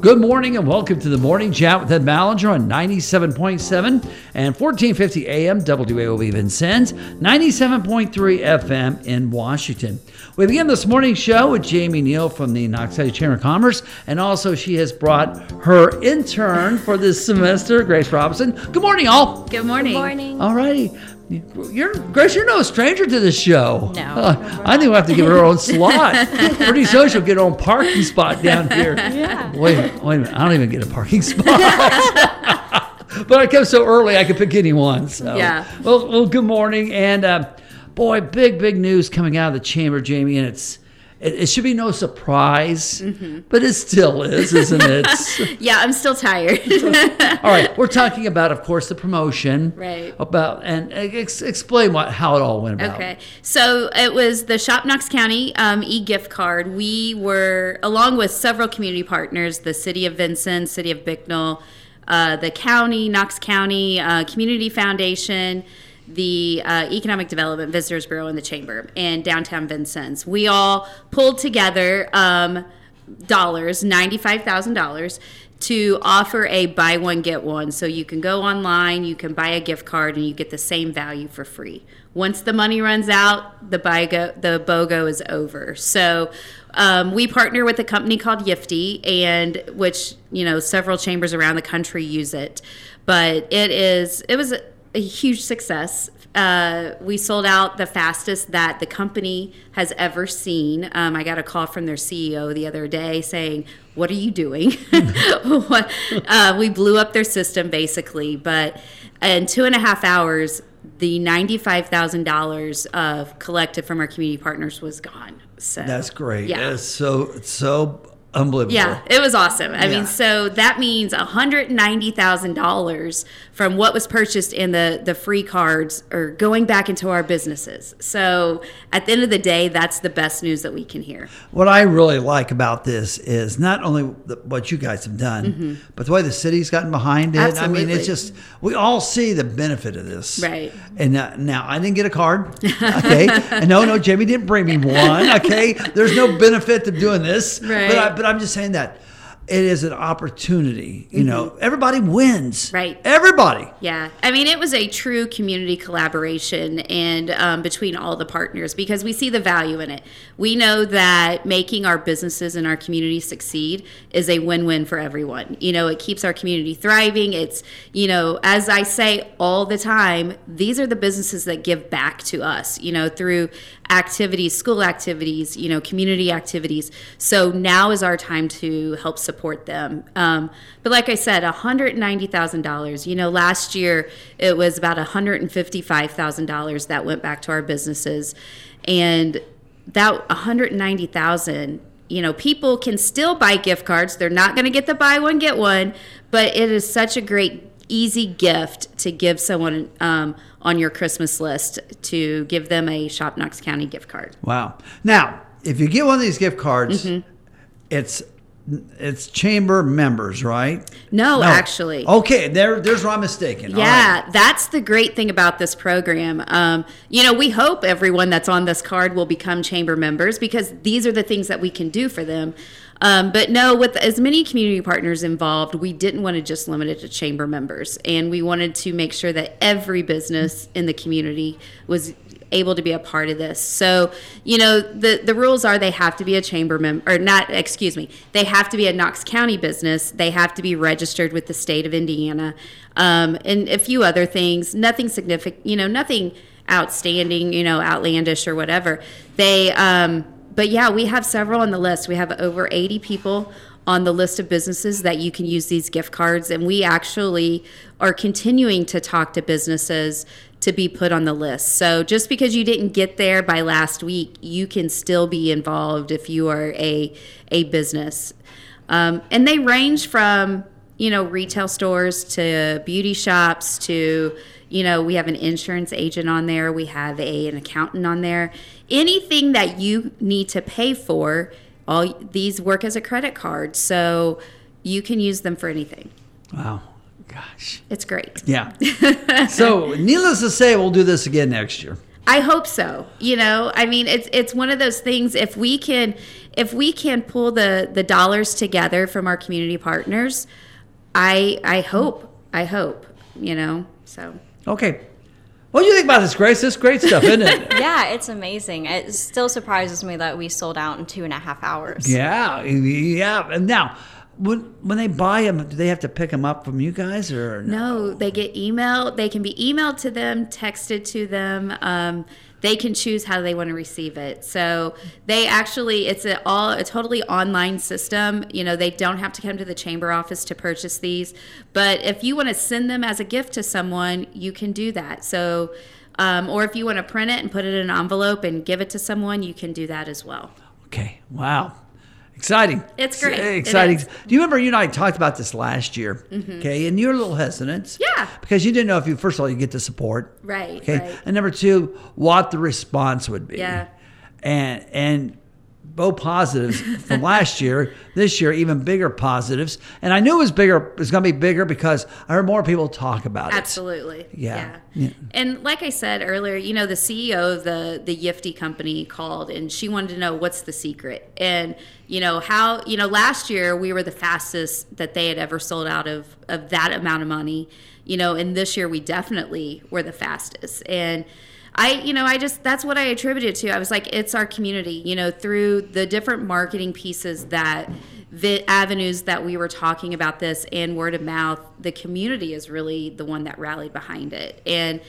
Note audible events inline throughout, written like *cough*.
Good morning and welcome to the Morning Chat with Ed Ballinger on 97.7 and 1450 AM WAOV Vincennes, 97.3 FM in Washington. We begin this morning's show with Jamie Neal from the Knox County Chamber of Commerce, and also she has brought her intern for this semester, Grace Robinson. Good morning, all. Good morning. Good morning. All righty. You're Grace. You're no stranger to this show. No. Uh, I think we'll have to give her her own slot. *laughs* Pretty soon she'll get her own parking spot down here. *laughs* Yeah. Wait, a minute, wait a minute. I don't even get a parking *laughs* spot. but I come so early, I could pick anyone. So. Yeah. Well, well, good morning, and uh, boy, big, big news coming out of the chamber, Jamie, and it's. It, it should be no surprise, Mm-hmm. but it still is, isn't it? *laughs* Yeah, I'm still tired. *laughs* All right, we're talking about, of course, the promotion. Right. About and ex- explain what how it all went about. Okay, so it was the Shop Knox County um, e-gift card. We were, along with several community partners, the City of Vincennes, City of Bicknell, uh, the county, Knox County uh, Community Foundation, the uh, Economic Development Visitors Bureau, and the Chamber, and downtown Vincennes. We all pulled together um, dollars, ninety-five thousand dollars. To offer a buy one get one, so you can go online, you can buy a gift card, and you get the same value for free. Once the money runs out, the buy go, the BOGO is over. So um, we partner with a company called Yiftee, and which you know several chambers around the country use it. But it is it was a, huge success. Uh, we sold out the fastest that the company has ever seen. Um, I got a call from their CEO the other day saying, "What are you doing?" *laughs* Uh, we blew up their system basically, but in two and a half hours, the ninety-five thousand dollars of collected from our community partners was gone. So That's great. Yeah. It's so so unbelievable. yeah, it was awesome. I Yeah. mean, so that means $190,000 from what was purchased in the, the free cards are going back into our businesses. So at the end of the day, that's the best news that we can hear. What I really like about this is not only the, what you guys have done, but the way the city's gotten behind it. I mean, it's Mm-hmm. Just we all see the benefit of this. Right. And uh, now I didn't get a card. Okay. and no, no, Jamie didn't bring me one. Okay. There's no benefit to doing this. *laughs* Right. But I, but I'm just saying that it is an opportunity. You know, everybody wins. Mm-hmm. Right. Everybody. Yeah, I mean, it was a true community collaboration and um, between all the partners because we see the value in it. We know that making our businesses and our community succeed is a win-win for everyone. You know, it keeps our community thriving. It's, you know, as I say all the time, these are the businesses that give back to us. You know, through activities, school activities, you know, community activities. So now is our time to help support them. Um, but like I said, $190,000. You know, last year it was about $155,000 that went back to our businesses. And that 190,000 you know, people can still buy gift cards. They're not going to get the buy one get one, but it is such a great easy gift to give someone um, on your Christmas list to give them a Shop Knox County gift card. Wow. Now, if you get one of these gift cards, Mm-hmm. it's it's chamber members, right? No, actually. Okay, there there's where I'm mistaken. Yeah, right. that's the great thing about this program. Um, you know, we hope everyone that's on this card will become chamber members because these are the things that we can do for them. Um, but no, with as many community partners involved, we didn't want to just limit it to chamber members. And we wanted to make sure that every business in the community was able to be a part of this. So, you know, the the rules are they have to be a chamber member or not, excuse me, they have to be a Knox County business. They have to be registered with the state of Indiana. Um, and a few other things, nothing significant, you know, nothing outstanding, you know, outlandish or whatever. They um but yeah, we have several on the list. We have over 80 people on the list of businesses that you can use these gift cards. And we actually are continuing to talk to businesses to be put on the list. So just because you didn't get there by last week, you can still be involved if you are a, a business. Um, and they range from, you know, retail stores to beauty shops to, you know, we have an insurance agent on there, we have a, an accountant on there. Anything that you need to pay for, all these work as a credit card. So you can use them for anything. Wow. Gosh. It's great. Yeah. *laughs* so, needless to say, we'll do this again next year. I hope so. You know, I mean, it's it's one of those things. If we can, if we can pull the the dollars together from our community partners, I I hope I hope you know. So Okay. What do you think about this, Grace? This is great stuff, isn't it? *laughs* Yeah, it's amazing. It still surprises me that we sold out in two and a half hours. yeah, yeah. And now, when when they buy them, do they have to pick them up from you guys or no, no they get emailed. They can be emailed to them, texted to them. Um, they can choose how they want to receive it. So they actually, it's a all a totally online system. You know, they don't have to come to the chamber office to purchase these. But if you want to send them as a gift to someone, you can do that. So, um, or if you want to print it and put it in an envelope and give it to someone, you can do that as well. Okay. Wow. Exciting. It's great. It Exciting. is. Do you remember you and I talked about this last year? Okay. And you were a little hesitant. Mm-hmm. Yeah. Because you didn't know if you, first of all, you get the support. Right, Okay. right. And number two, what the response would be. Yeah. And, and, both positives from last year, this year, even bigger positives. And I knew it was bigger, it was going to be bigger because I heard more people talk about it. Absolutely. Yeah. Yeah. Yeah. And like I said earlier, you know, the CEO of the the Yiftee company called and she wanted to know what's the secret. And you know, how, you know, last year we were the fastest that they had ever sold out of of that amount of money. You know, and this year we definitely were the fastest. And I, you know, I just that's what I attributed to. I was like, it's our community, you know, through the different marketing pieces that the avenues that we were talking about this and word of mouth, the community is really the one that rallied behind it. And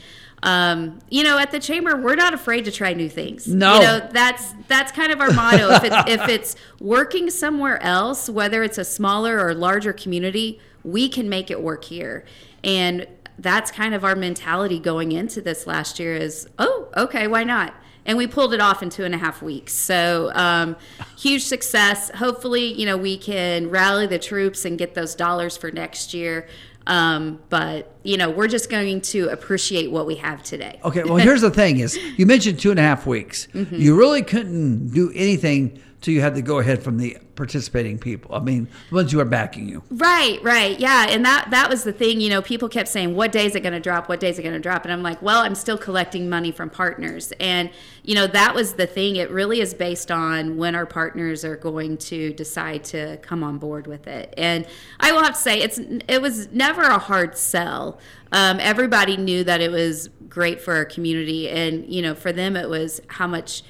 um, you know, at the chamber, we're not afraid to try new things. No. you know, that's that's kind of our motto. if it's if it's working somewhere else, whether it's a smaller or larger community, we can make it work here. And that's kind of our mentality going into this last year is, oh, okay, why not? And we pulled it off in two and a half weeks. So um, huge success. Hopefully, you know, we can rally the troops and get those dollars for next year. Um, but you know, we're just going to appreciate what we have today. Okay, well, here's the thing: is you mentioned two and a half weeks. *laughs* Mm-hmm. You really couldn't do anything till you had to go ahead from the participating people. I mean, the ones who are backing you. Right, right. Yeah, and that that was the thing, you know, people kept saying, "What day is it going to drop? What day is it going to drop?" And I'm like, "Well, I'm still collecting money from partners." And, you know, that was the thing. It really is based on when our partners are going to decide to come on board with it. And I will have to say it's it was never a hard sell. Um, everybody knew that it was great for our community and, you know, for them it was how much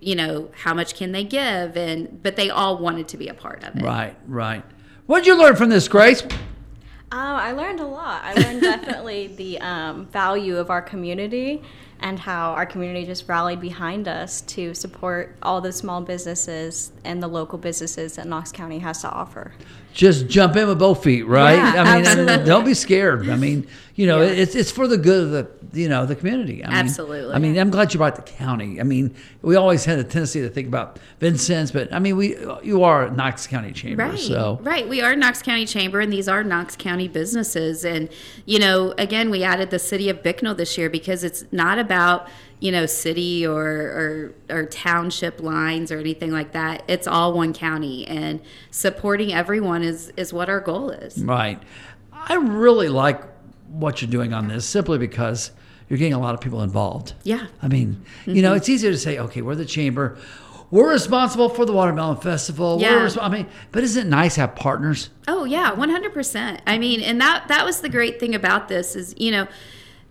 you know how much can they give and but they all wanted to be a part of it Right, right. What did you learn from this, Grace? Um, I learned a lot. I learned definitely *laughs* the um, value of our community and how our community just rallied behind us to support all the small businesses and the local businesses that Knox County has to offer. Just jump in with both feet, right? Yeah, I mean, absolutely. don't be scared. I mean, you know, Yeah. it's it's for the good of the you know the community. I mean, Absolutely. I mean, I'm glad you brought the county. I mean, we always had a tendency to think about Vincennes, but I mean, we you are Knox County Chamber, Right. so Right. We are Knox County Chamber and these are Knox County businesses. And, you know, again, we added the city of Bicknell this year because it's not about, you know, city or, or, or township lines or anything like that. It's all one county and supporting everyone is, is what our goal is. Right. I really like what you're doing on this simply because you're getting a lot of people involved. Yeah. I mean, you know, mm-hmm. it's easier to say, okay, we're the chamber. We're responsible for the Watermelon Festival. Yeah. We're resp- I mean, but isn't it nice to have partners? Oh yeah, one hundred percent. I mean, and that that was the great thing about this is you know,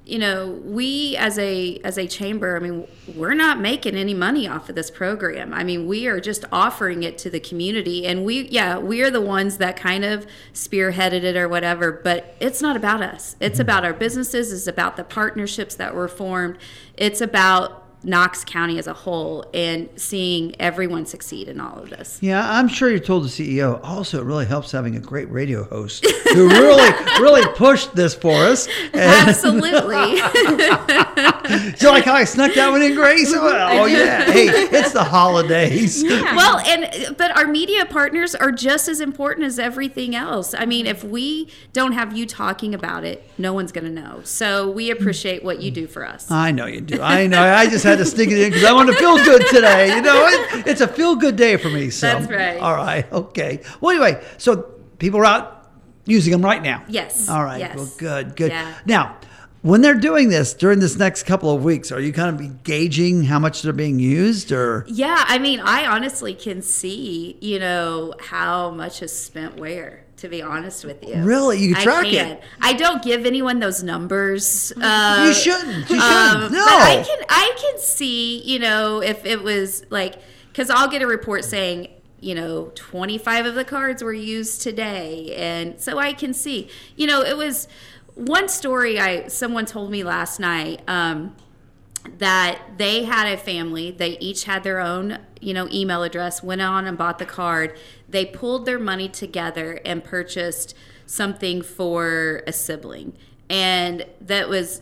you know, we as a as a chamber, I mean, we're not making any money off of this program. I mean, we are just offering it to the community, and we yeah, we are the ones that kind of spearheaded it or whatever. But it's not about us. It's mm-hmm. about our businesses. It's about the partnerships that were formed. It's about Knox County as a whole and seeing everyone succeed in all of this. Yeah, I'm sure you told the CEO. Also, it really helps having a great radio host *laughs* who really, really pushed this for us. And Absolutely. *laughs* so, like how I snuck that one in, Grace. Oh yeah. Hey, it's the holidays. *laughs* well and but our media partners are just as important as everything else i mean if we don't have you talking about it no one's going to know so we appreciate what you do for us I know you do. I know. I just had to sneak it in because I want to feel good today. You know, it, it's a feel good day for me. So That's right. All right. Okay. Well, anyway, so people are out using them right now. Yes, All right. yes. Well, good. Good. Yeah. Now, when they're doing this during this next couple of weeks, are you kind of gauging how much they're being used or? Yeah, I mean, I honestly can see, you know, how much is spent where. To be honest with you, Really? You can track I it? I don't give anyone those numbers. Uh, you shouldn't. You shouldn't. um, no. But I can I can see, you know, if it was like cuz I'll get a report saying, you know, 25 of the cards were used today and so I can see. You know, it was one story I someone told me last night um that they had a family they each had their own you know email address went on and bought the card they pulled their money together and purchased something for a sibling. And that was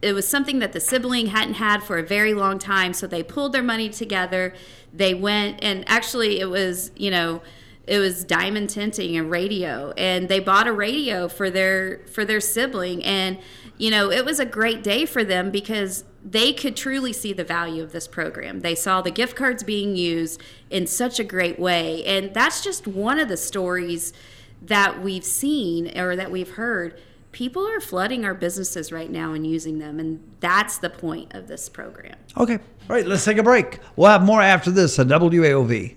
it was something that the sibling hadn't had for a very long time. So they pulled their money together. They went and actually it was you know it was diamond tinting and radio. And they bought a radio for their for their sibling. And you know it was a great day for them because they could truly see the value of this program they saw the gift cards being used in such a great way and that's just one of the stories that we've seen or that we've heard people are flooding our businesses right now and using them and that's the point of this program Okay. All right, let's take a break. We'll have more after this on WAOV.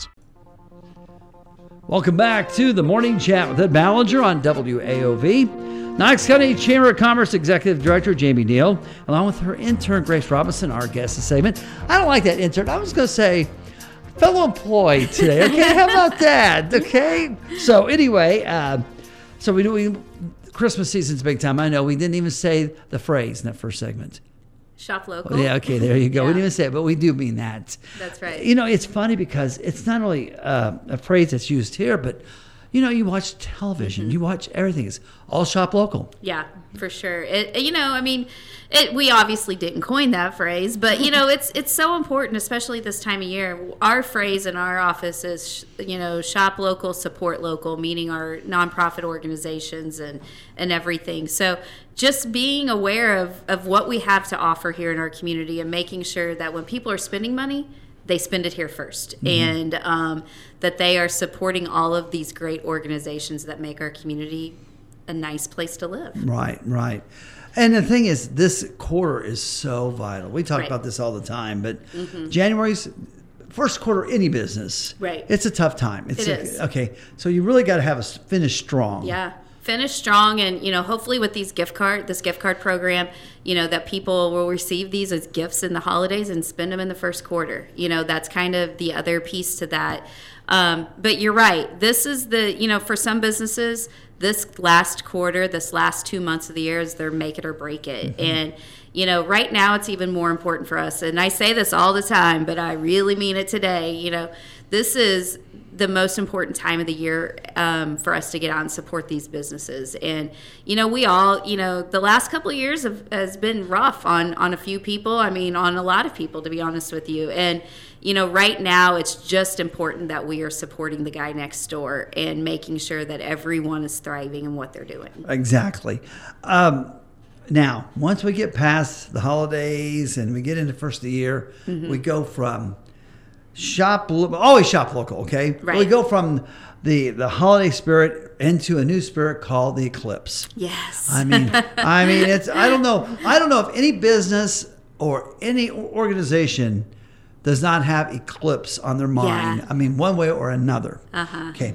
Welcome back to the morning chat with Ed Ballinger on WAOV. Knox County Chamber of Commerce Executive Director Jamie Neal, along with her intern Grace Robinson, our guest this segment. I don't like that intern. I was going to say fellow employee today. Okay, *laughs* how about that? Okay. So anyway, uh, so we do we Christmas season's big time. I know we didn't even say the phrase in that first segment. Shop local Yeah, okay, there you go. We didn't even say it, but we do mean that. That's right. You know, it's funny because it's not only uh, a phrase that's used here, but you know, you watch television, Mm-hmm. you watch everything. It's all shop local. Yeah, for sure. It you know, I mean, it we obviously didn't coin that phrase, but you know, *laughs* it's it's so important especially this time of year. Our phrase in our office is you know, shop local, support local, meaning our nonprofit organizations and and everything. So, just being aware of of what we have to offer here in our community and making sure that when people are spending money, they spend it here 1st and um, that they are supporting all of these great organizations that make our community a nice place to live. Right, right. And the thing is, this quarter is so vital. We talk Right. Mm-hmm. about this all the time, but January's first quarter, any business, Right. It's a tough time. It's It a- is. Okay, so you really got to have a finish strong. Yeah. Finish strong and you know hopefully with these gift card this gift card program you know that people will receive these as gifts in the holidays and spend them in the first quarter you know that's kind of the other piece to that um, but you're right. This is the you know for some businesses this last quarter this last two months of the year is their make it or break it. And you know right now it's even more important for us. And i say this all the time but i really mean it today. You know this is the most important time of the year um, for us to get out and support these businesses. And you know, we all, you know, the last couple of years have, has been rough on on a few people. I mean, on a lot of people, to be honest with you. And you know, right now it's just important that we are supporting the guy next door and making sure that everyone is thriving in what they're doing. Exactly. Um, now, once we get past the holidays and we get into first of the year, Mm-hmm. we go from shop lo- always shop local. Okay, Right. We go from the the holiday spirit into a new spirit called the eclipse. Yes. I mean, I mean, it's I don't know, I don't know if any business or any organization does not have eclipse on their mind. Yeah. I mean, one way or another. Uh-huh. Okay,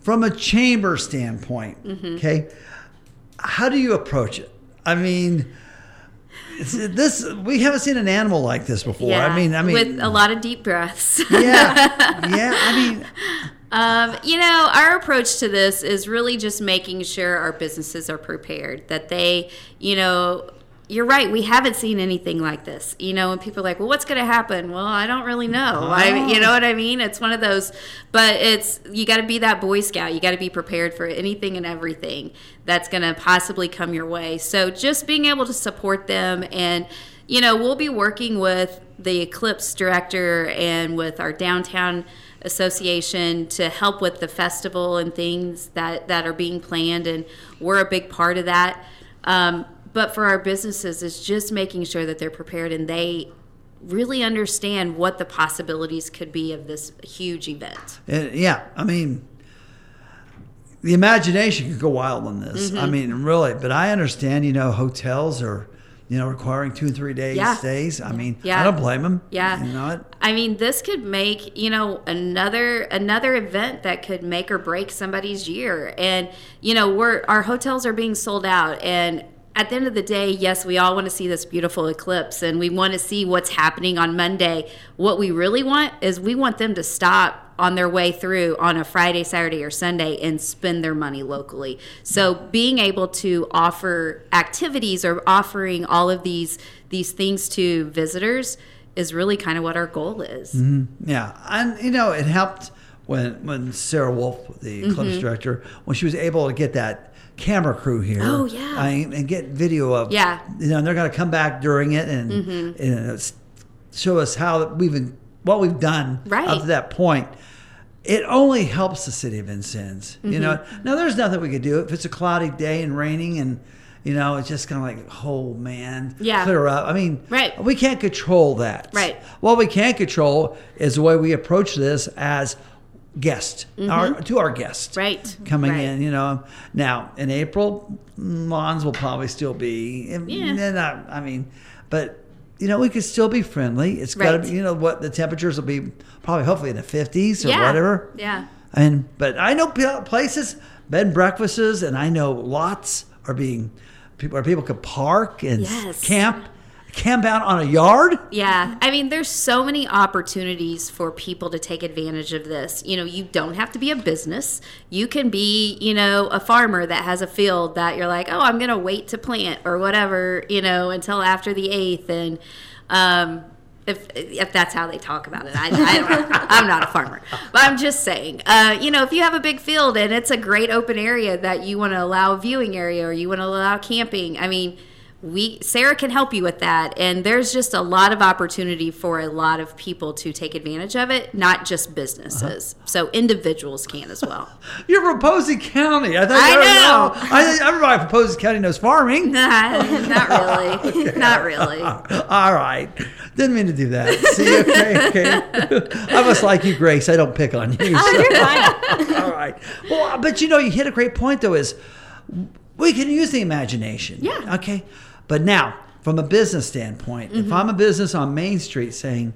from a chamber standpoint, Mm-hmm. okay, how do you approach it? I mean. This we haven't seen an animal like this before. I mean, I mean, with a lot of deep breaths. *laughs* yeah, yeah. I mean, Um, you know, our approach to this is really just making sure our businesses are prepared, that they, you know, you're right. We haven't seen anything like this, you know. And people are like, "Well, what's going to happen?" Well, I don't really know. I, you know what I mean? It's one of those, but it's you got to be that Boy Scout. You got to be prepared for anything and everything that's going to possibly come your way. So just being able to support them, and you know, we'll be working with the Eclipse director and with our downtown association to help with the festival and things that that are being planned, and we're a big part of that. Um, but for our businesses is just making sure that they're prepared and they really understand what the possibilities could be of this huge event. And, yeah, I mean, the imagination could go wild on this. Mm-hmm. I mean, really. But I understand, you know, hotels are, you know, requiring two and three days Yeah. stays. I mean, Yeah. I don't blame them. Yeah. You know? I mean, this could make, you know, another another event that could make or break somebody's year. And, you know, we're our hotels are being sold out and at the end of the day, yes, we all want to see this beautiful eclipse and we want to see what's happening on Monday. What we really want is we want them to stop on their way through on a Friday, Saturday, or Sunday and spend their money locally. So being able to offer activities or offering all of these these things to visitors is really kind of what our goal is. Yeah, and you know, it helped when when Sarah Wolf, the Eclipse Mm-hmm. director, when she was able to get that camera crew here. Oh, yeah. I and get video of. Yeah. Mm-hmm. You know, and they're to come back during it and, and show us how we've been, what we've done Right. up to that point. It only helps the city of Vincennes. You know, Mm-hmm. now there's nothing we could do if it's a cloudy day and raining and. You know, it's just kind of like, oh man, Yeah. clear up. I mean, Right. we can't control that. Right. What we can control is the way we approach this as guests, our, to our guests. Mm-hmm. Right. Coming Right. in, you know. Now, in April, lawns will probably still be, Yeah. not, I mean, but, you know, we could still be friendly. It's got to be, you know, what the temperatures will be probably hopefully in the 50s or Yeah. whatever. Yeah. I mean, but I know places, bed and breakfasts, and I know lots are being, people, where people could park and Yes. camp, camp out on a yard. Yeah, I mean, there's so many opportunities for people to take advantage of this. You know, you don't have to be a business. You can be, you know, a farmer that has a field that you're like, oh, I'm going to wait to plant or whatever, you know, until after the 8th. And, um, if, if that's how they talk about it, I, I don't, *laughs* I'm not a farmer, but I'm just saying, uh, you know, if you have a big field and it's a great open area that you want to allow a viewing area or you want to allow camping, I mean, we Sarah can help you with that and there's just a lot of opportunity for a lot of people to take advantage of it not just businesses uh-huh. so individuals can as well *laughs* You're from Posey County. I, thought I know. I everybody from Posey County knows farming. *laughs* not really *laughs* not really All right. Didn't mean to do that. See, okay, okay. I must like you, Grace. I don't pick on you. Oh, so- you're fine. All right. Well, but you know, you hit a great point, though, is we can use the imagination. Yeah. Okay. But now, from a business standpoint, if I'm a business on Main Street saying,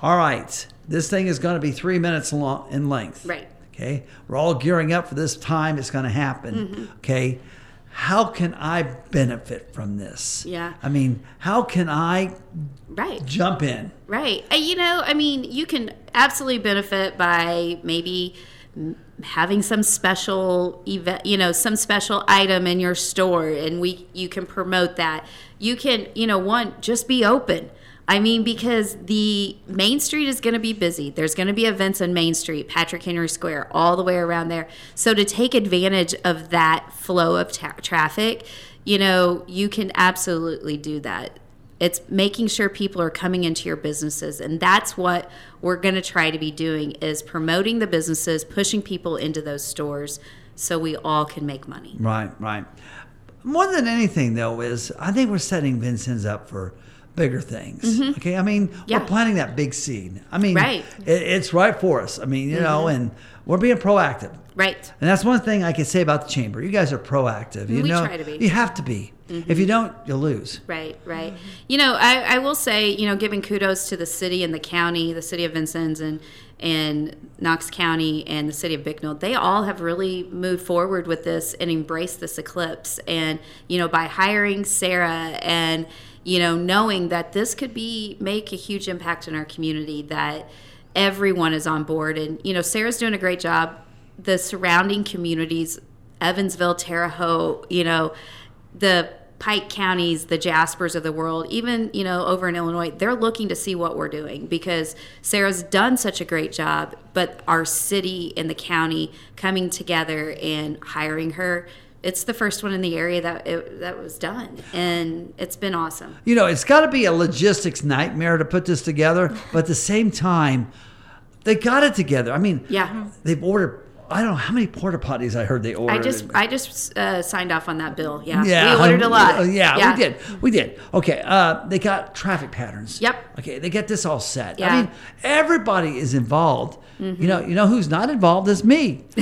all right, this thing is going to be three minutes long in length. Right. Okay. We're all gearing up for this time it's going to happen. Mm-hmm. Okay. How can I benefit from this? Yeah. I mean, how can I right jump in? Right. You know, I mean, you can absolutely benefit by maybe having some special event, you know, some special item in your store and we you can promote that. You can, you know, one just be open. I mean, because the Main Street is going to be busy. There's going to be events on Main Street, Patrick Henry Square, all the way around there. So to take advantage of that flow of ta- traffic, you know, you can absolutely do that. It's making sure people are coming into your businesses, and that's what we're going to try to be doing: is promoting the businesses, pushing people into those stores, so we all can make money. Right, right. More than anything, though, is I think we're setting Vincennes up for bigger things. Okay, I mean, Mm-hmm. Yeah. we're planting that big seed. I mean, Right. Mm-hmm. it, it's right for us. I mean, you know, and we're being proactive. Right. And that's one thing I can say about the chamber. You guys are proactive. You We know, try to be. Mm-hmm. You have to be. If you don't, you'll lose. Right, right. You know, I, I will say, you know, giving kudos to the city and the county, the city of Vincennes and and Knox County and the city of Bicknell, they all have really moved forward with this and embraced this eclipse. And, you know, by hiring Sarah and, you know, knowing that this could be make a huge impact in our community, that everyone is on board. And, you know, Sarah's doing a great job. The surrounding communities, Evansville, Terre Haute, you know, the Pike counties, the Jaspers of the world, even you know over in Illinois, they're looking to see what we're doing because Sarah's done such a great job. But our city and the county coming together and hiring her, it's the first one in the area that it, that was done, and it's been awesome. You know, it's got to be a logistics nightmare to put this together, but at the same time, they got it together. I mean, Yeah. they've ordered. I don't know how many porta potties I heard they ordered. I just I just uh, signed off on that bill. Yeah, Yeah, we ordered a lot. uh, Yeah, we did. We did. Okay, uh, they got traffic patterns. Yep. Okay, they get this all set. Yeah. I mean, everybody is involved. You know, you know who's not involved is me, *laughs* *laughs*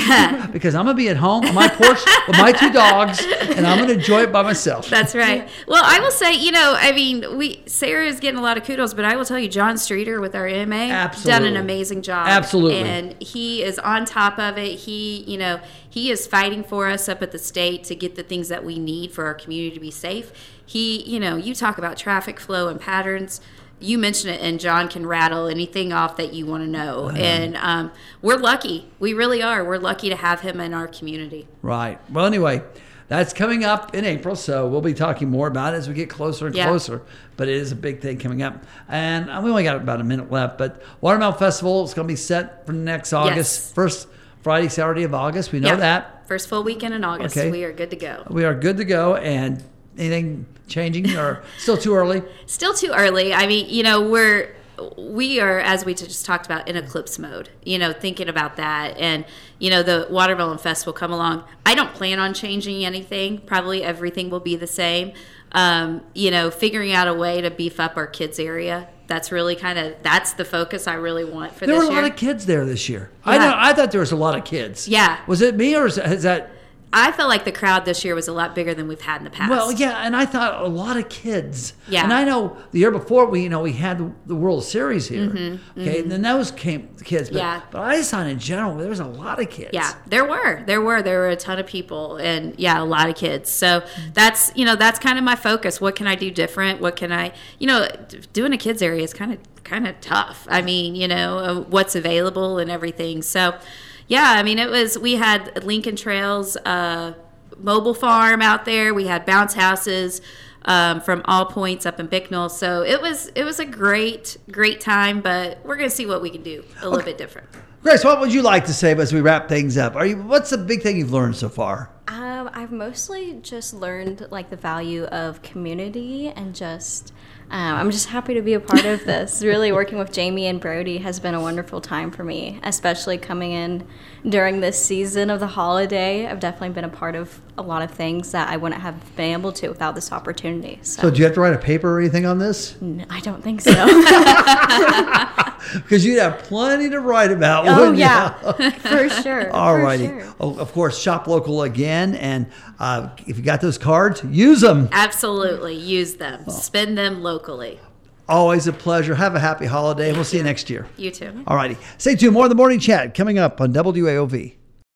because I'm gonna be at home on my porch with my two dogs, and I'm gonna enjoy it by myself. That's right. Well, I will say, you know, I mean, we Sarah is getting a lot of kudos, but I will tell you, John Streeter with our MA done an amazing job. Absolutely. and he is on top of it. He, you know, he is fighting for us up at the state to get the things that we need for our community to be safe. He, you know, you talk about traffic flow and patterns. You mention it, and John can rattle anything off that you want to know. And um, we're lucky. We really are. We're lucky to have him in our community. Right. Well, anyway, that's coming up in April, so we'll be talking more about it as we get closer and Yeah. closer. But it is a big thing coming up, and we only got about a minute left. But Watermelon Festival is going to be set for next August, Yes. first Friday, Saturday of August. We know Yeah. that. First full weekend in August. Okay. We are good to go. We are good to go. And anything changing or *laughs* still too early? Still too early. I mean, you know, we're we are as we just talked about in eclipse mode. You know, thinking about that, and you know, the watermelon fest will come along. I don't plan on changing anything. Probably everything will be the same. Um, you know, figuring out a way to beef up our kids area. That's really kind of that's the focus I really want for There this year. There were a lot of kids there this year. I know. I thought there was a lot of kids. Yeah. Was it me or is, is that? I felt like the crowd this year was a lot bigger than we've had in the past. Well, yeah, and I thought a lot of kids. Yeah. And I know the year before we, you know, we had the, World Series here. Mm-hmm, okay, and then those came kids. But, Yeah. But I just thought in general there was a lot of kids. Yeah, there were. There were. There were a ton of people and yeah, a lot of kids. So that's, you know, that's kind of my focus. What can I do different? What can I, you know, doing a kids area is kind of kind of tough. I mean, you know, uh, what's available and everything. So yeah, I mean, it was we had Lincoln Trails uh mobile farm out there. We had bounce houses um, from all points up in Bicknell. So it was it was a great great time, but we're going to see what we can do a little bit different. Grace, what would you like to say as we wrap things up? Are you? What's the big thing you've learned so far? Um, I've mostly just learned like the value of community and just um, I'm just happy to be a part of this. really, working with Jamie and Brody has been a wonderful time for me, especially coming in during this season of the holiday. I've definitely been a part of a lot of things that I wouldn't have been able to without this opportunity. So, So, do you have to write a paper or anything on this? I don't think so. *laughs* Because you'd have plenty to write about. oh wouldn't you? yeah, *laughs* for sure. All for righty. sure. Oh, of course, shop local again, and uh, if you got those cards, use them. Absolutely, use them, spend them locally. Always a pleasure. Have a happy holiday, and we'll see you next year. You too. All righty. Stay tuned. More of the morning chat coming up on WAOV.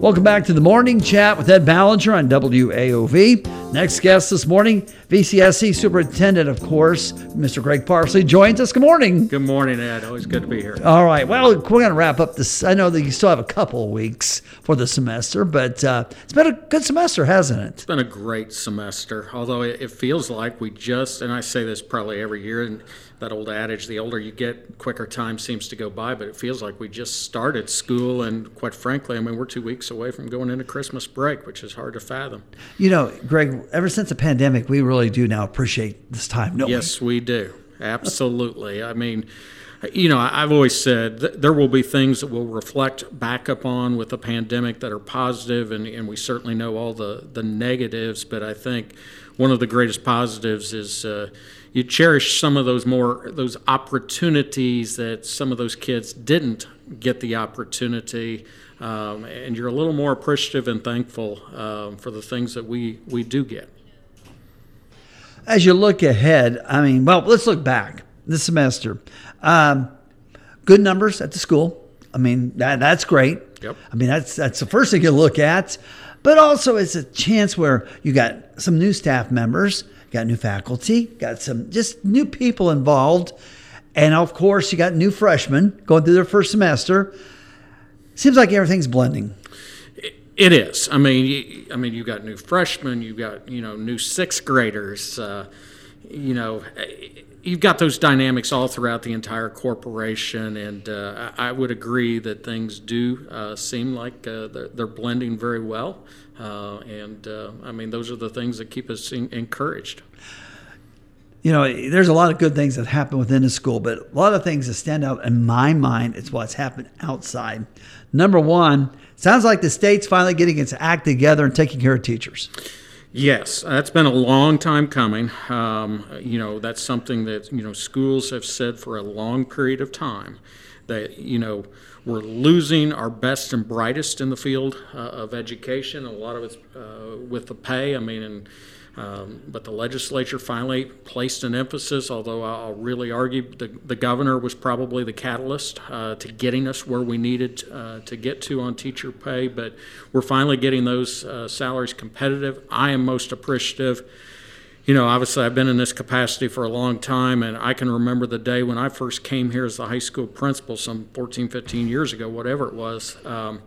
Welcome back to the morning chat with Ed Ballinger on WAOV. Next guest this morning, VCSC Superintendent, of course, Mr. Greg Parsley, joins us. Good morning. Good morning, Ed. Always good to be here. All right. Well, we're going to wrap up this. I know that you still have a couple of weeks for the semester, but uh, it's been a good semester, hasn't it? It's been a great semester, although it it feels like we just, and I say this probably every year, and that old adage, the older you get, quicker time seems to go by, but it feels like we just started school, and quite frankly, I mean, we're two weeks away from going into Christmas break, which is hard to fathom. You know, Greg, ever since the pandemic, we really do now appreciate this time, don't Yes, we do. Absolutely. I mean, you know, I've always said th- there will be things that we'll reflect back upon with the pandemic that are positive, and, and we certainly know all the, the negatives, but I think one of the greatest positives is uh, you cherish some of those more those opportunities that some of those kids didn't get the opportunity um, and you're a little more appreciative and thankful um, for the things that we, we do get as you look ahead, I mean, well, let's look back this semester. Um, good numbers at the school. I mean, that, that's great. Yep. I mean, that's that's the first thing you look at. But also, it's a chance where you got some new staff members, got new faculty, got some just new people involved, and of course, you got new freshmen going through their first semester. Seems like everything's blending. It is. I mean, you, I mean, you got new freshmen, You've got you know new sixth graders. Uh, you know, you've got those dynamics all throughout the entire corporation, and uh, I, I would agree that things do uh, seem like uh, they're, they're, blending very well. Uh, and uh, I mean, those are the things that keep us in, encouraged. You know, there's a lot of good things that happen within the school, but a lot of things that stand out in my mind is what's happened outside. Number one, sounds like the state's finally getting its act together and taking care of teachers. Yes, that's been a long time coming. Um, you know, that's something that, you know, schools have said for a long period of time that, you know, we're losing our best and brightest in the field uh, of education. A lot of it's uh, with the pay. I mean, and um, but the legislature finally placed an emphasis, although I'll really argue the, the governor was probably the catalyst uh, to getting us where we needed uh, to get to on teacher pay. But we're finally getting those uh, salaries competitive. I am most appreciative. You know, obviously, I've been in this capacity for a long time, and I can remember the day when I first came here as the high school principal some 14, 15 years ago, whatever it was. Um,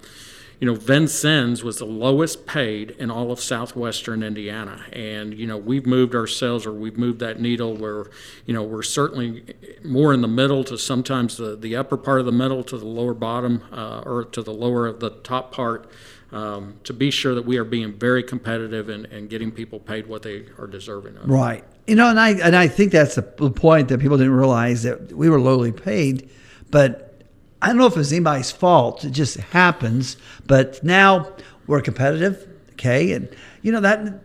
you know, Vincennes was the lowest paid in all of southwestern Indiana. And, you know, we've moved ourselves or we've moved that needle where, you know, we're certainly more in the middle to sometimes the, the upper part of the middle to the lower bottom uh, or to the lower of the top part. Um, to be sure that we are being very competitive and, and getting people paid what they are deserving of. Right. You know, and I and I think that's the point that people didn't realize that we were lowly paid, but I don't know if it's anybody's fault. It just happens. But now we're competitive, okay, and you know that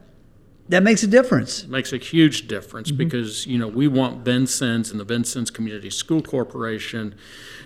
that makes a difference. It makes a huge difference mm-hmm. because you know we want Vincennes and the Vincennes Community School Corporation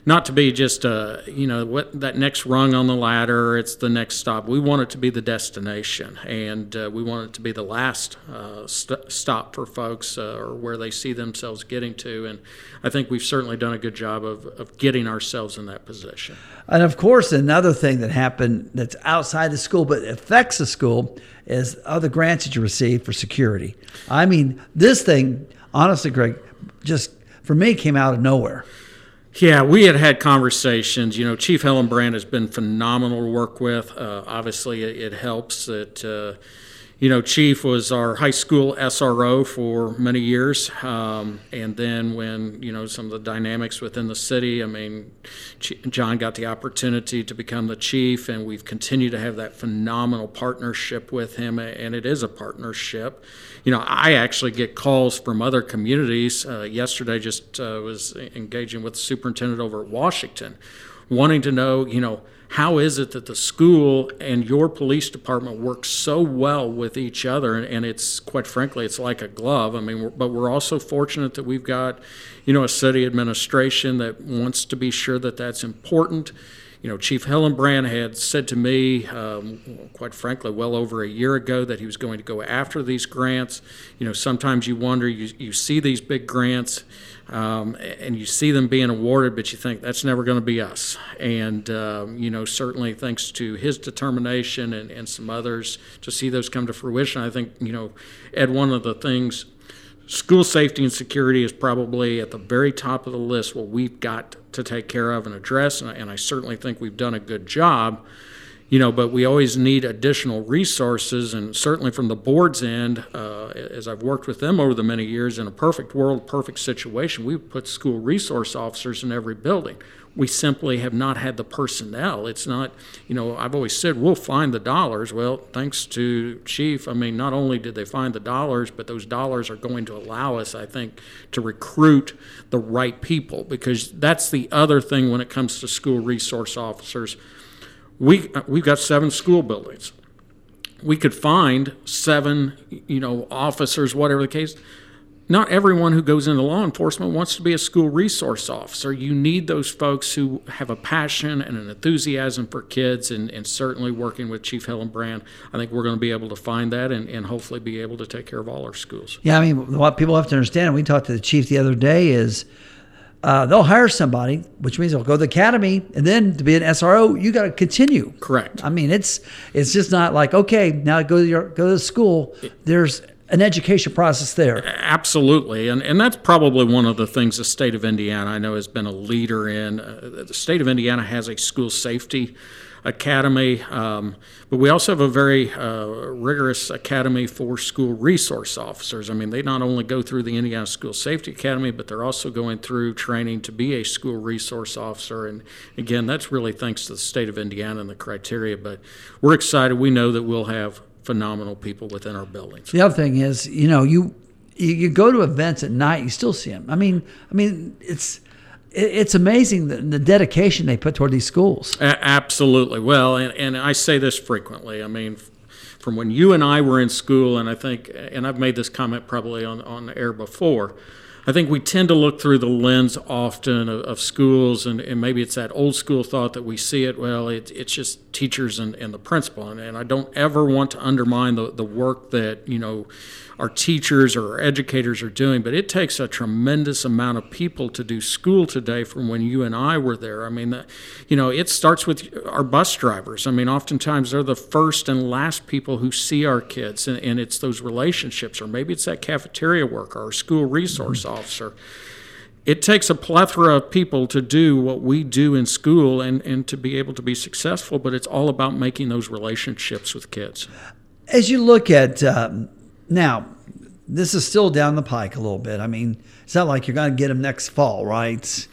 not to be just a you know what that next rung on the ladder. It's the next stop. We want it to be the destination, and uh, we want it to be the last uh, st- stop for folks uh, or where they see themselves getting to. And I think we've certainly done a good job of, of getting ourselves in that position. And of course, another thing that happened that's outside the school but affects the school is other grants that you receive for security. I mean, this thing, honestly, Greg, just for me came out of nowhere. Yeah, we had had conversations. You know, Chief Hillenbrand has been phenomenal to work with. Uh, obviously, it, it, helps that, uh, you know, Chief was our high school SRO for many years. Um, and then when, you know, some of the dynamics within the city, I mean, John got the opportunity to become the chief, and we've continued to have that phenomenal partnership with him. And it is a partnership you know, I actually get calls from other communities. Uh, yesterday, just uh, was engaging with the superintendent over at Washington, wanting to know, you know, how is it that the school and your police department work so well with each other? And, and it's quite frankly, it's like a glove. I mean, we're, but we're also fortunate that we've got, you know, a city administration that wants to be sure that that's important you know, Chief Hillenbrand had said to me, um, quite frankly, well over a year ago, that he was going to go after these grants. You know, sometimes you wonder, you, you see these big grants um, and you see them being awarded, but you think that's never going to be us. And, um, you know, certainly thanks to his determination and, and some others to see those come to fruition, I think, you know, Ed, one of the things school safety and security is probably at the very top of the list what we've got to take care of and address and I, and I, certainly think we've done a good job you know but we always need additional resources and certainly from the board's end uh, as i've worked with them over the many years in a perfect world perfect situation we put school resource officers in every building we simply have not had the personnel. It's not, you know, I've always said we'll find the dollars. Well, thanks to Chief, I mean, not only did they find the dollars, but those dollars are going to allow us, I think, to recruit the right people because that's the other thing when it comes to school resource officers. We, we've got seven school buildings. We could find seven, you know, officers, whatever the case not everyone who goes into law enforcement wants to be a school resource officer. You need those folks who have a passion and an enthusiasm for kids, and, and certainly working with Chief Hillenbrand, I think we're going to be able to find that and, and hopefully be able to take care of all our schools. Yeah, I mean, what people have to understand, we talked to the chief the other day, is uh, they'll hire somebody, which means they'll go to the academy, and then to be an SRO, you got to continue. Correct. I mean, it's it's just not like okay, now go to your go to school. There's an education process there. Absolutely, and and that's probably one of the things the state of Indiana I know has been a leader in. Uh, the state of Indiana has a school safety academy, um, but we also have a very uh, rigorous academy for school resource officers. I mean, they not only go through the Indiana School Safety Academy, but they're also going through training to be a school resource officer. And again, that's really thanks to the state of Indiana and the criteria. But we're excited. We know that we'll have phenomenal people within our buildings. The other thing is, you know, you you, go to events at night, you still see them. I mean, I mean, it's it's amazing the, the dedication they put toward these schools. A- absolutely. Well, and, and I say this frequently. I mean, from when you and I were in school, and I think, and I've made this comment probably on, on air before, I think we tend to look through the lens often of, of schools, and, and maybe it's that old school thought that we see it, well, it, it's just teachers and, and the principal. And, and I don't ever want to undermine the, the work that, you know, our teachers or our educators are doing, but it takes a tremendous amount of people to do school today from when you and I were there. I mean, the, you know, it starts with our bus drivers. I mean, oftentimes they're the first and last people who see our kids, and, and it's those relationships, or maybe it's that cafeteria worker or school resource officer. It takes a plethora of people to do what we do in school and, and to be able to be successful, but it's all about making those relationships with kids. As you look at um, now, this is still down the pike a little bit. I mean, it's not like you're going to get them next fall, right?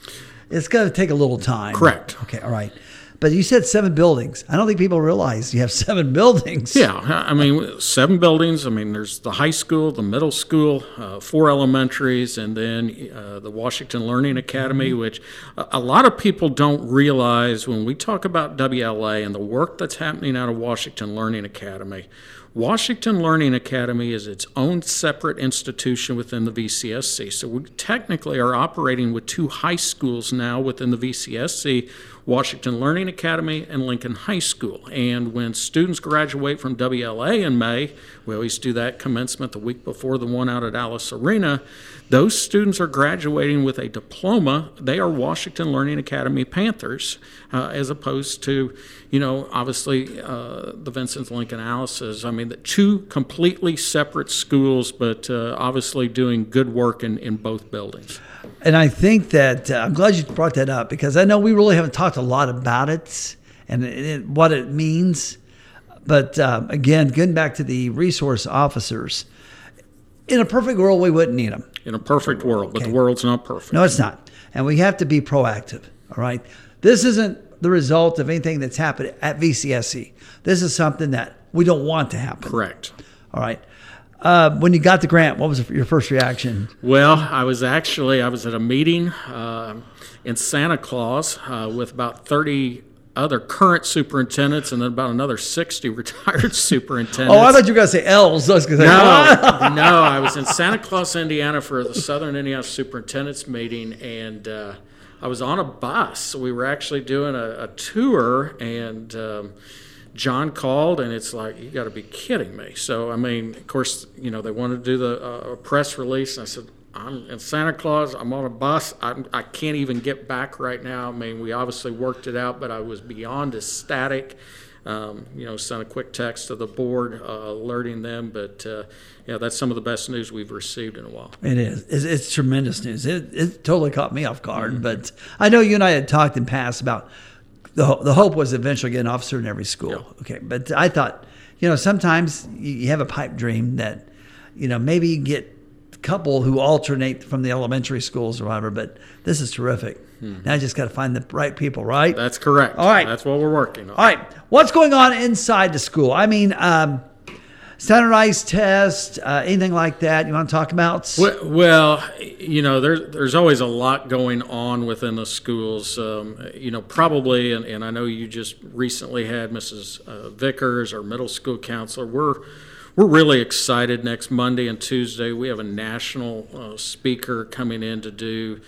It's going to take a little time. Correct. Okay, all right. But you said seven buildings. I don't think people realize you have *laughs* seven buildings. Yeah, I mean, seven buildings. I mean, there's the high school, the middle school, uh, four elementaries, and then uh, the Washington Learning Academy, which a, a lot of people don't realize when we talk about WLA and the work that's happening out of Washington Learning Academy. Washington Learning Academy is its own separate institution within the VCSC. So we technically are operating with two high schools now within the VCSC Washington Learning Academy and Lincoln High School. And when students graduate from WLA in May, we always do that commencement the week before the one out at Alice Arena. Those students are graduating with a diploma. They are Washington Learning Academy Panthers, uh, as opposed to, you know, obviously uh, the Vincennes Lincoln Alice's. I mean, the two completely separate schools, but uh, obviously doing good work in, in both buildings. And I think that uh, I'm glad you brought that up because I know we really haven't talked a lot about it and it, what it means. But uh, again, getting back to the resource officers, in a perfect world, we wouldn't need them. In a perfect world, but Okay. the world's not perfect. No, it's not. And we have to be proactive. All right. This isn't the result of anything that's happened at VCSC. This is something that we don't want to happen. Correct. All right. Uh, when you got the grant, what was your first reaction? Well, I was actually I was at a meeting uh, in Santa Claus uh, with about thirty other current superintendents and then about another sixty *laughs* retired superintendents. Oh, I thought you were going to say L's. I was going to say, no, *laughs* no, I was in Santa Claus, Indiana for the Southern Indiana Superintendents meeting, and uh, I was on a bus. We were actually doing a, a tour, and um, John called, and it's like, you got to be kidding me. So, I mean, of course, you know, they wanted to do the uh, press release, and I said, I'm in Santa Claus. I'm on a bus. I'm, I can't even get back right now. I mean, we obviously worked it out, but I was beyond ecstatic. Um, you know, sent a quick text to the board uh, alerting them. But uh, yeah, that's some of the best news we've received in a while. It is. It's, it's tremendous news. It, it totally caught me off guard. But I know you and I had talked in past about the, the hope was eventually get an officer in every school. Yeah. Okay. But I thought, you know, sometimes you have a pipe dream that, you know, maybe you get couple who alternate from the elementary schools or whatever. But this is terrific. Now I just got to find the right people, right? That's correct. All right. That's what we're working on. All right. What's going on inside the school? I mean, um, standardized test, uh, anything like that you want to talk about? Well, well, you know, there, there's always a lot going on within the schools. Um, you know, probably, and, and I know you just recently had Mrs. Uh, Vickers, our middle school counselor. We're we're really excited next Monday and Tuesday. We have a national uh, speaker coming in to do,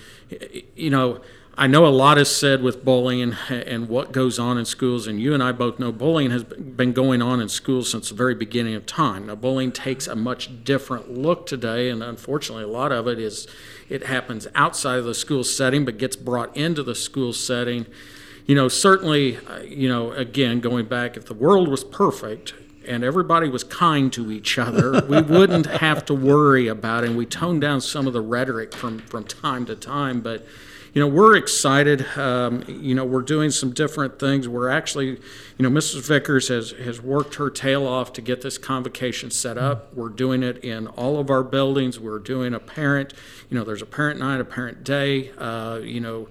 you know, I know a lot is said with bullying and what goes on in schools, and you and I both know bullying has been going on in schools since the very beginning of time. Now, bullying takes a much different look today, and unfortunately, a lot of it is it happens outside of the school setting but gets brought into the school setting. You know, certainly, uh, you know, again, going back, if the world was perfect, and everybody was kind to each other, we wouldn't have to worry about it. And we toned down some of the rhetoric from, from time to time. But you know, we're excited. Um, you know, we're doing some different things. We're actually, you know, Mrs. Vickers has, has worked her tail off to get this convocation set up. We're doing it in all of our buildings. We're doing a parent, you know, there's a parent night, a parent day, uh, you know,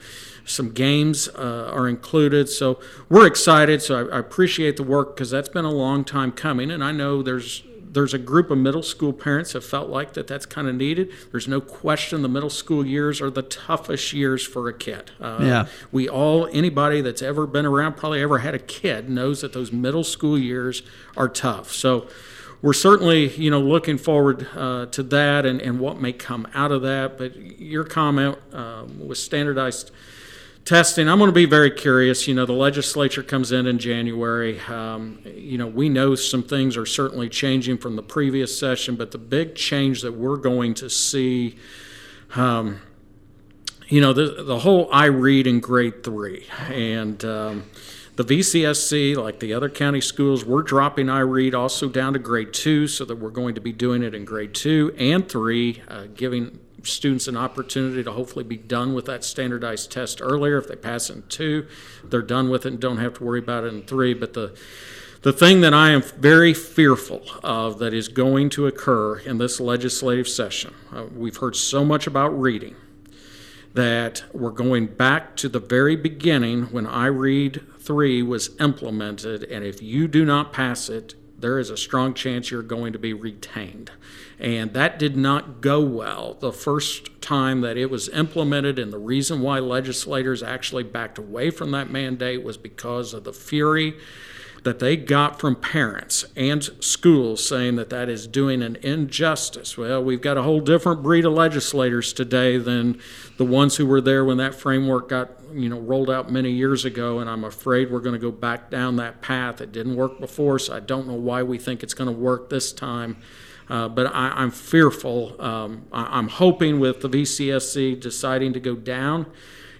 some games uh, are included. So we're excited. So I, I appreciate the work because that's been a long time coming. And I know there's there's a group of middle school parents that felt like that that's kind of needed. There's no question the middle school years are the toughest years for a kid. Uh, yeah. We all, anybody that's ever been around, probably ever had a kid, knows that those middle school years are tough. So we're certainly, you know, looking forward uh, to that and, and what may come out of that. But your comment um, was standardized testing. I'm going to be very curious. You know, the legislature comes in in January. Um, you know, we know some things are certainly changing from the previous session, but the big change that we're going to see, um, you know, the, the whole IREAD in grade three. And, um, the VCSC, like the other county schools, we're dropping IREAD also down to grade two so that we're going to be doing it in grade two and three, uh, giving students an opportunity to hopefully be done with that standardized test earlier. If they pass in two, they're done with it and don't have to worry about it in three. But the the thing that I am very fearful of that is going to occur in this legislative session, uh, we've heard so much about reading that we're going back to the very beginning when IREAD 3 was implemented, and if you do not pass it, there is a strong chance you're going to be retained. And that did not go well the first time that it was implemented. And the reason why legislators actually backed away from that mandate was because of the fury that they got from parents and schools saying that that is doing an injustice. Well, we've got a whole different breed of legislators today than the ones who were there when that framework got you know rolled out many years ago and i'm afraid we're going to go back down that path it didn't work before so i don't know why we think it's going to work this time uh, but I, am fearful um, I, i'm hoping with the vcsc deciding to go down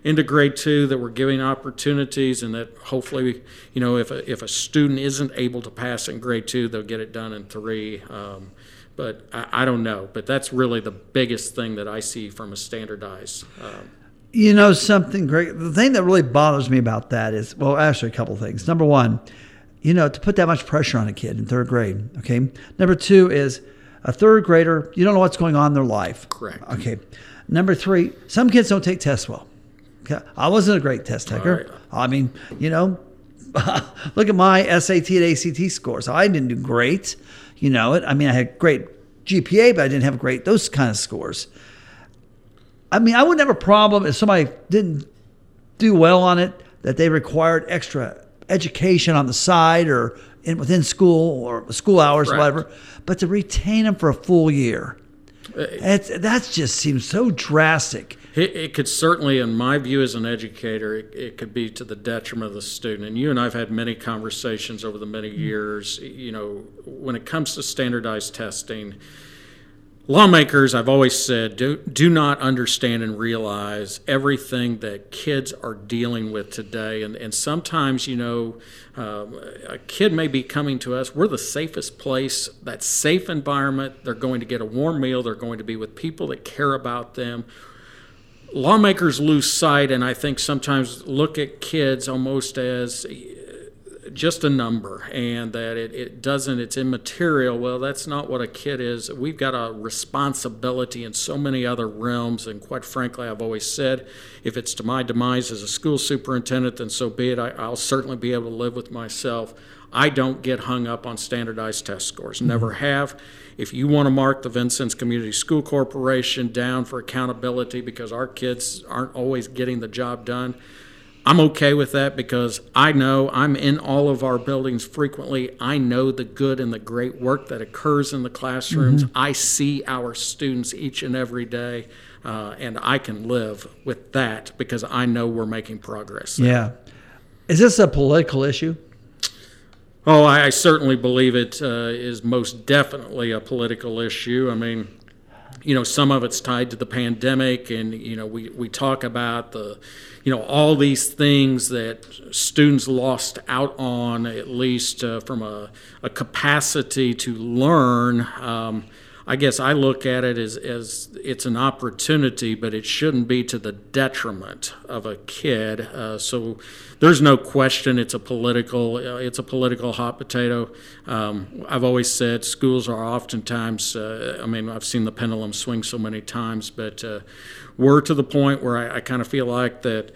into grade two that we're giving opportunities and that hopefully you know if a, if a student isn't able to pass in grade two they'll get it done in three um, but I, I, don't know but that's really the biggest thing that i see from a standardized um, you know something great. The thing that really bothers me about that is, well, actually, a couple things. Number one, you know, to put that much pressure on a kid in third grade. Okay. Number two is a third grader. You don't know what's going on in their life. Correct. Okay. Number three, some kids don't take tests well. I wasn't a great test taker. Right. I mean, you know, *laughs* look at my SAT and ACT scores. I didn't do great. You know it. I mean, I had great GPA, but I didn't have great those kind of scores. I mean, I wouldn't have a problem if somebody didn't do well on it, that they required extra education on the side or in, within school or school hours or whatever. But to retain them for a full year, that just seems so drastic. It, it, could certainly, in my view as an educator, it, it, could be to the detriment of the student. And you and I have had many conversations over the many mm-hmm. years. You know, when it comes to standardized testing, lawmakers, I've always said, do, do not understand and realize everything that kids are dealing with today. And, and sometimes, you know, um, a kid may be coming to us. We're the safest place, that safe environment. They're going to get a warm meal, they're going to be with people that care about them. Lawmakers lose sight, and I think sometimes look at kids almost as eh, just a number and that it, it doesn't, it's immaterial. Well, that's not what a kid is. We've got a responsibility in so many other realms. And quite frankly, I've always said if it's to my demise as a school superintendent, then so be it. I, I'll certainly be able to live with myself. I don't get hung up on standardized test scores, mm-hmm. never have. If you want to mark the Vincennes Community School Corporation down for accountability because our kids aren't always getting the job done, I'm okay with that because I know I'm in all of our buildings frequently. I know the good and the great work that occurs in the classrooms. I see our students each and every day, uh, and I can live with that because I know we're making progress. Yeah. Is this a political issue? Oh, I, I certainly believe it uh, is most definitely a political issue. I mean, you know, some of it's tied to the pandemic, and you know, we we talk about the, you know, all these things that students lost out on, at least uh, from a, a capacity to learn. Um, I guess I look at it as, as it's an opportunity, but it shouldn't be to the detriment of a kid. Uh, so there's no question it's a political uh, it's a political hot potato. Um, I've always said schools are oftentimes. Uh, I mean, I've seen the pendulum swing so many times, but uh, we're to the point where I, I kind of feel like that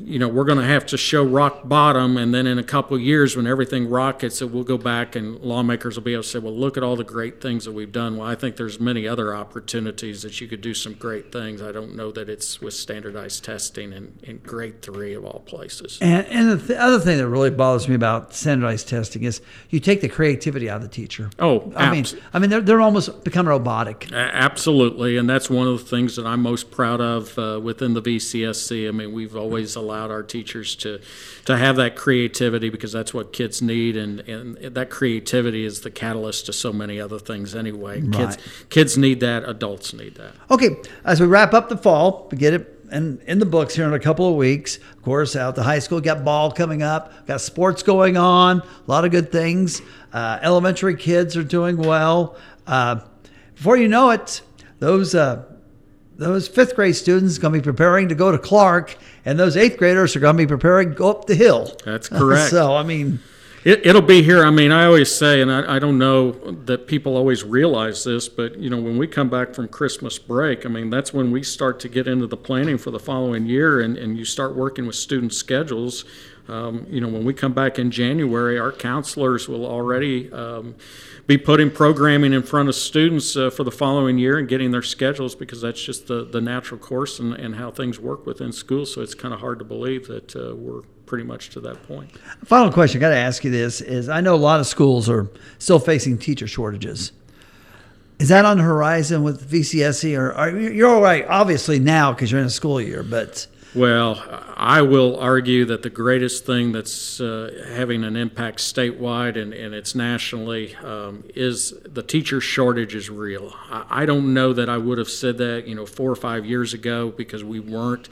you know, we're going to have to show rock bottom, and then in a couple of years, when everything rockets, we'll go back and lawmakers will be able to say, "Well, look at all the great things that we've done." Well, I think there's many other opportunities that you could do some great things. I don't know that it's with standardized testing in, in grade three of all places. And, and the th- other thing that really bothers me about standardized testing is you take the creativity out of the teacher. Oh, I mean, I mean, they're, they're almost become robotic. Absolutely, and that's one of the things that I'm most proud of uh, within the VCSC. I mean, we've always allowed our teachers to to have that creativity because that's what kids need, and, and that creativity is the catalyst to so many other things anyway. Kids Right. kids need that, adults need that. Okay, as we wrap up the fall, we get it in, in the books here in a couple of weeks. Of course, out the high school, got ball coming up, got sports going on, a lot of good things. Uh, elementary kids are doing well. Uh, before you know it, those uh, those fifth grade students are going to be preparing to go to Clark, and those eighth graders are going to be preparing to go up the hill. That's correct. *laughs* so, I mean, It, it'll be here. I mean, I always say, and I, I don't know that people always realize this, but you know, when we come back from Christmas break, I mean, that's when we start to get into the planning for the following year, and, and you start working with student schedules. Um, you know, when we come back in January, our counselors will already um, be putting programming in front of students uh, for the following year and getting their schedules because that's just the, the natural course and, and how things work within schools. So it's kind of hard to believe that uh, we're pretty much to that point. Final question, I got to ask you this: is I know a lot of schools are still facing teacher shortages. Is that on the horizon with VCSC, or are you're all right? Obviously now because you're in a school year, but Well, I will argue that the greatest thing that's uh, having an impact statewide and, and it's nationally um, is the teacher shortage is real. I, I don't know that I would have said that, you know, four or five years ago because we weren't.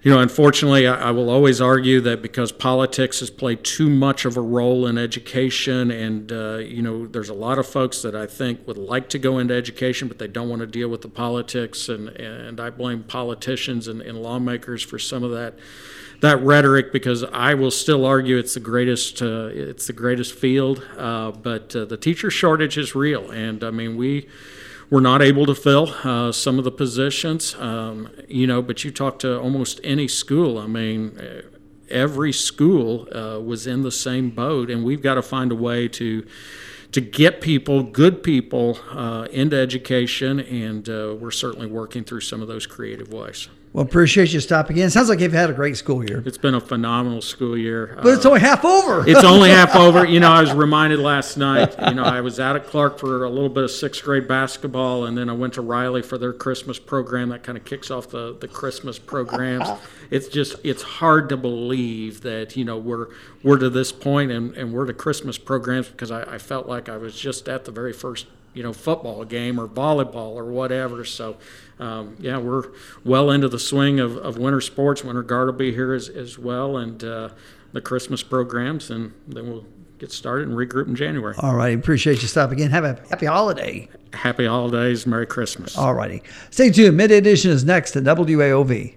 You know, unfortunately, I, I will always argue that because politics has played too much of a role in education, and uh, you know, there's a lot of folks that I think would like to go into education, but they don't want to deal with the politics, and and I blame politicians and, and lawmakers for some of that that rhetoric because I will still argue it's the greatest uh, it's the greatest field, uh, but uh, the teacher shortage is real, and I mean we we're not able to fill uh, some of the positions, um, you know. But you talk to almost any school. I mean, eh, every school uh, was in the same boat, and we've got to find a way to to get people, good people, uh, into education, and uh, we're certainly working through some of those creative ways. Well, appreciate you stopping in. Sounds like you've had a great school year, It's been a phenomenal school year. but it's uh, only half over. It's only half *laughs* over. You know, I was reminded last night, you know, I was out at Clark for a little bit of sixth grade basketball, and then I went to Riley for their Christmas program. That kind of kicks off the, the Christmas programs. It's just, it's hard to believe that, you know, we're, we're to this point and, and we're to Christmas programs because I, I felt like I was just at the very first, you know, football game or volleyball or whatever. So, um, yeah, we're well into the swing of, of winter sports. Winter Guard will be here as, as well, and uh, the Christmas programs, and then we'll get started and regroup in January. All right, appreciate you stopping in. Have a happy holiday. Happy holidays, Merry Christmas. All righty, stay tuned. Mid edition is next to WAOV.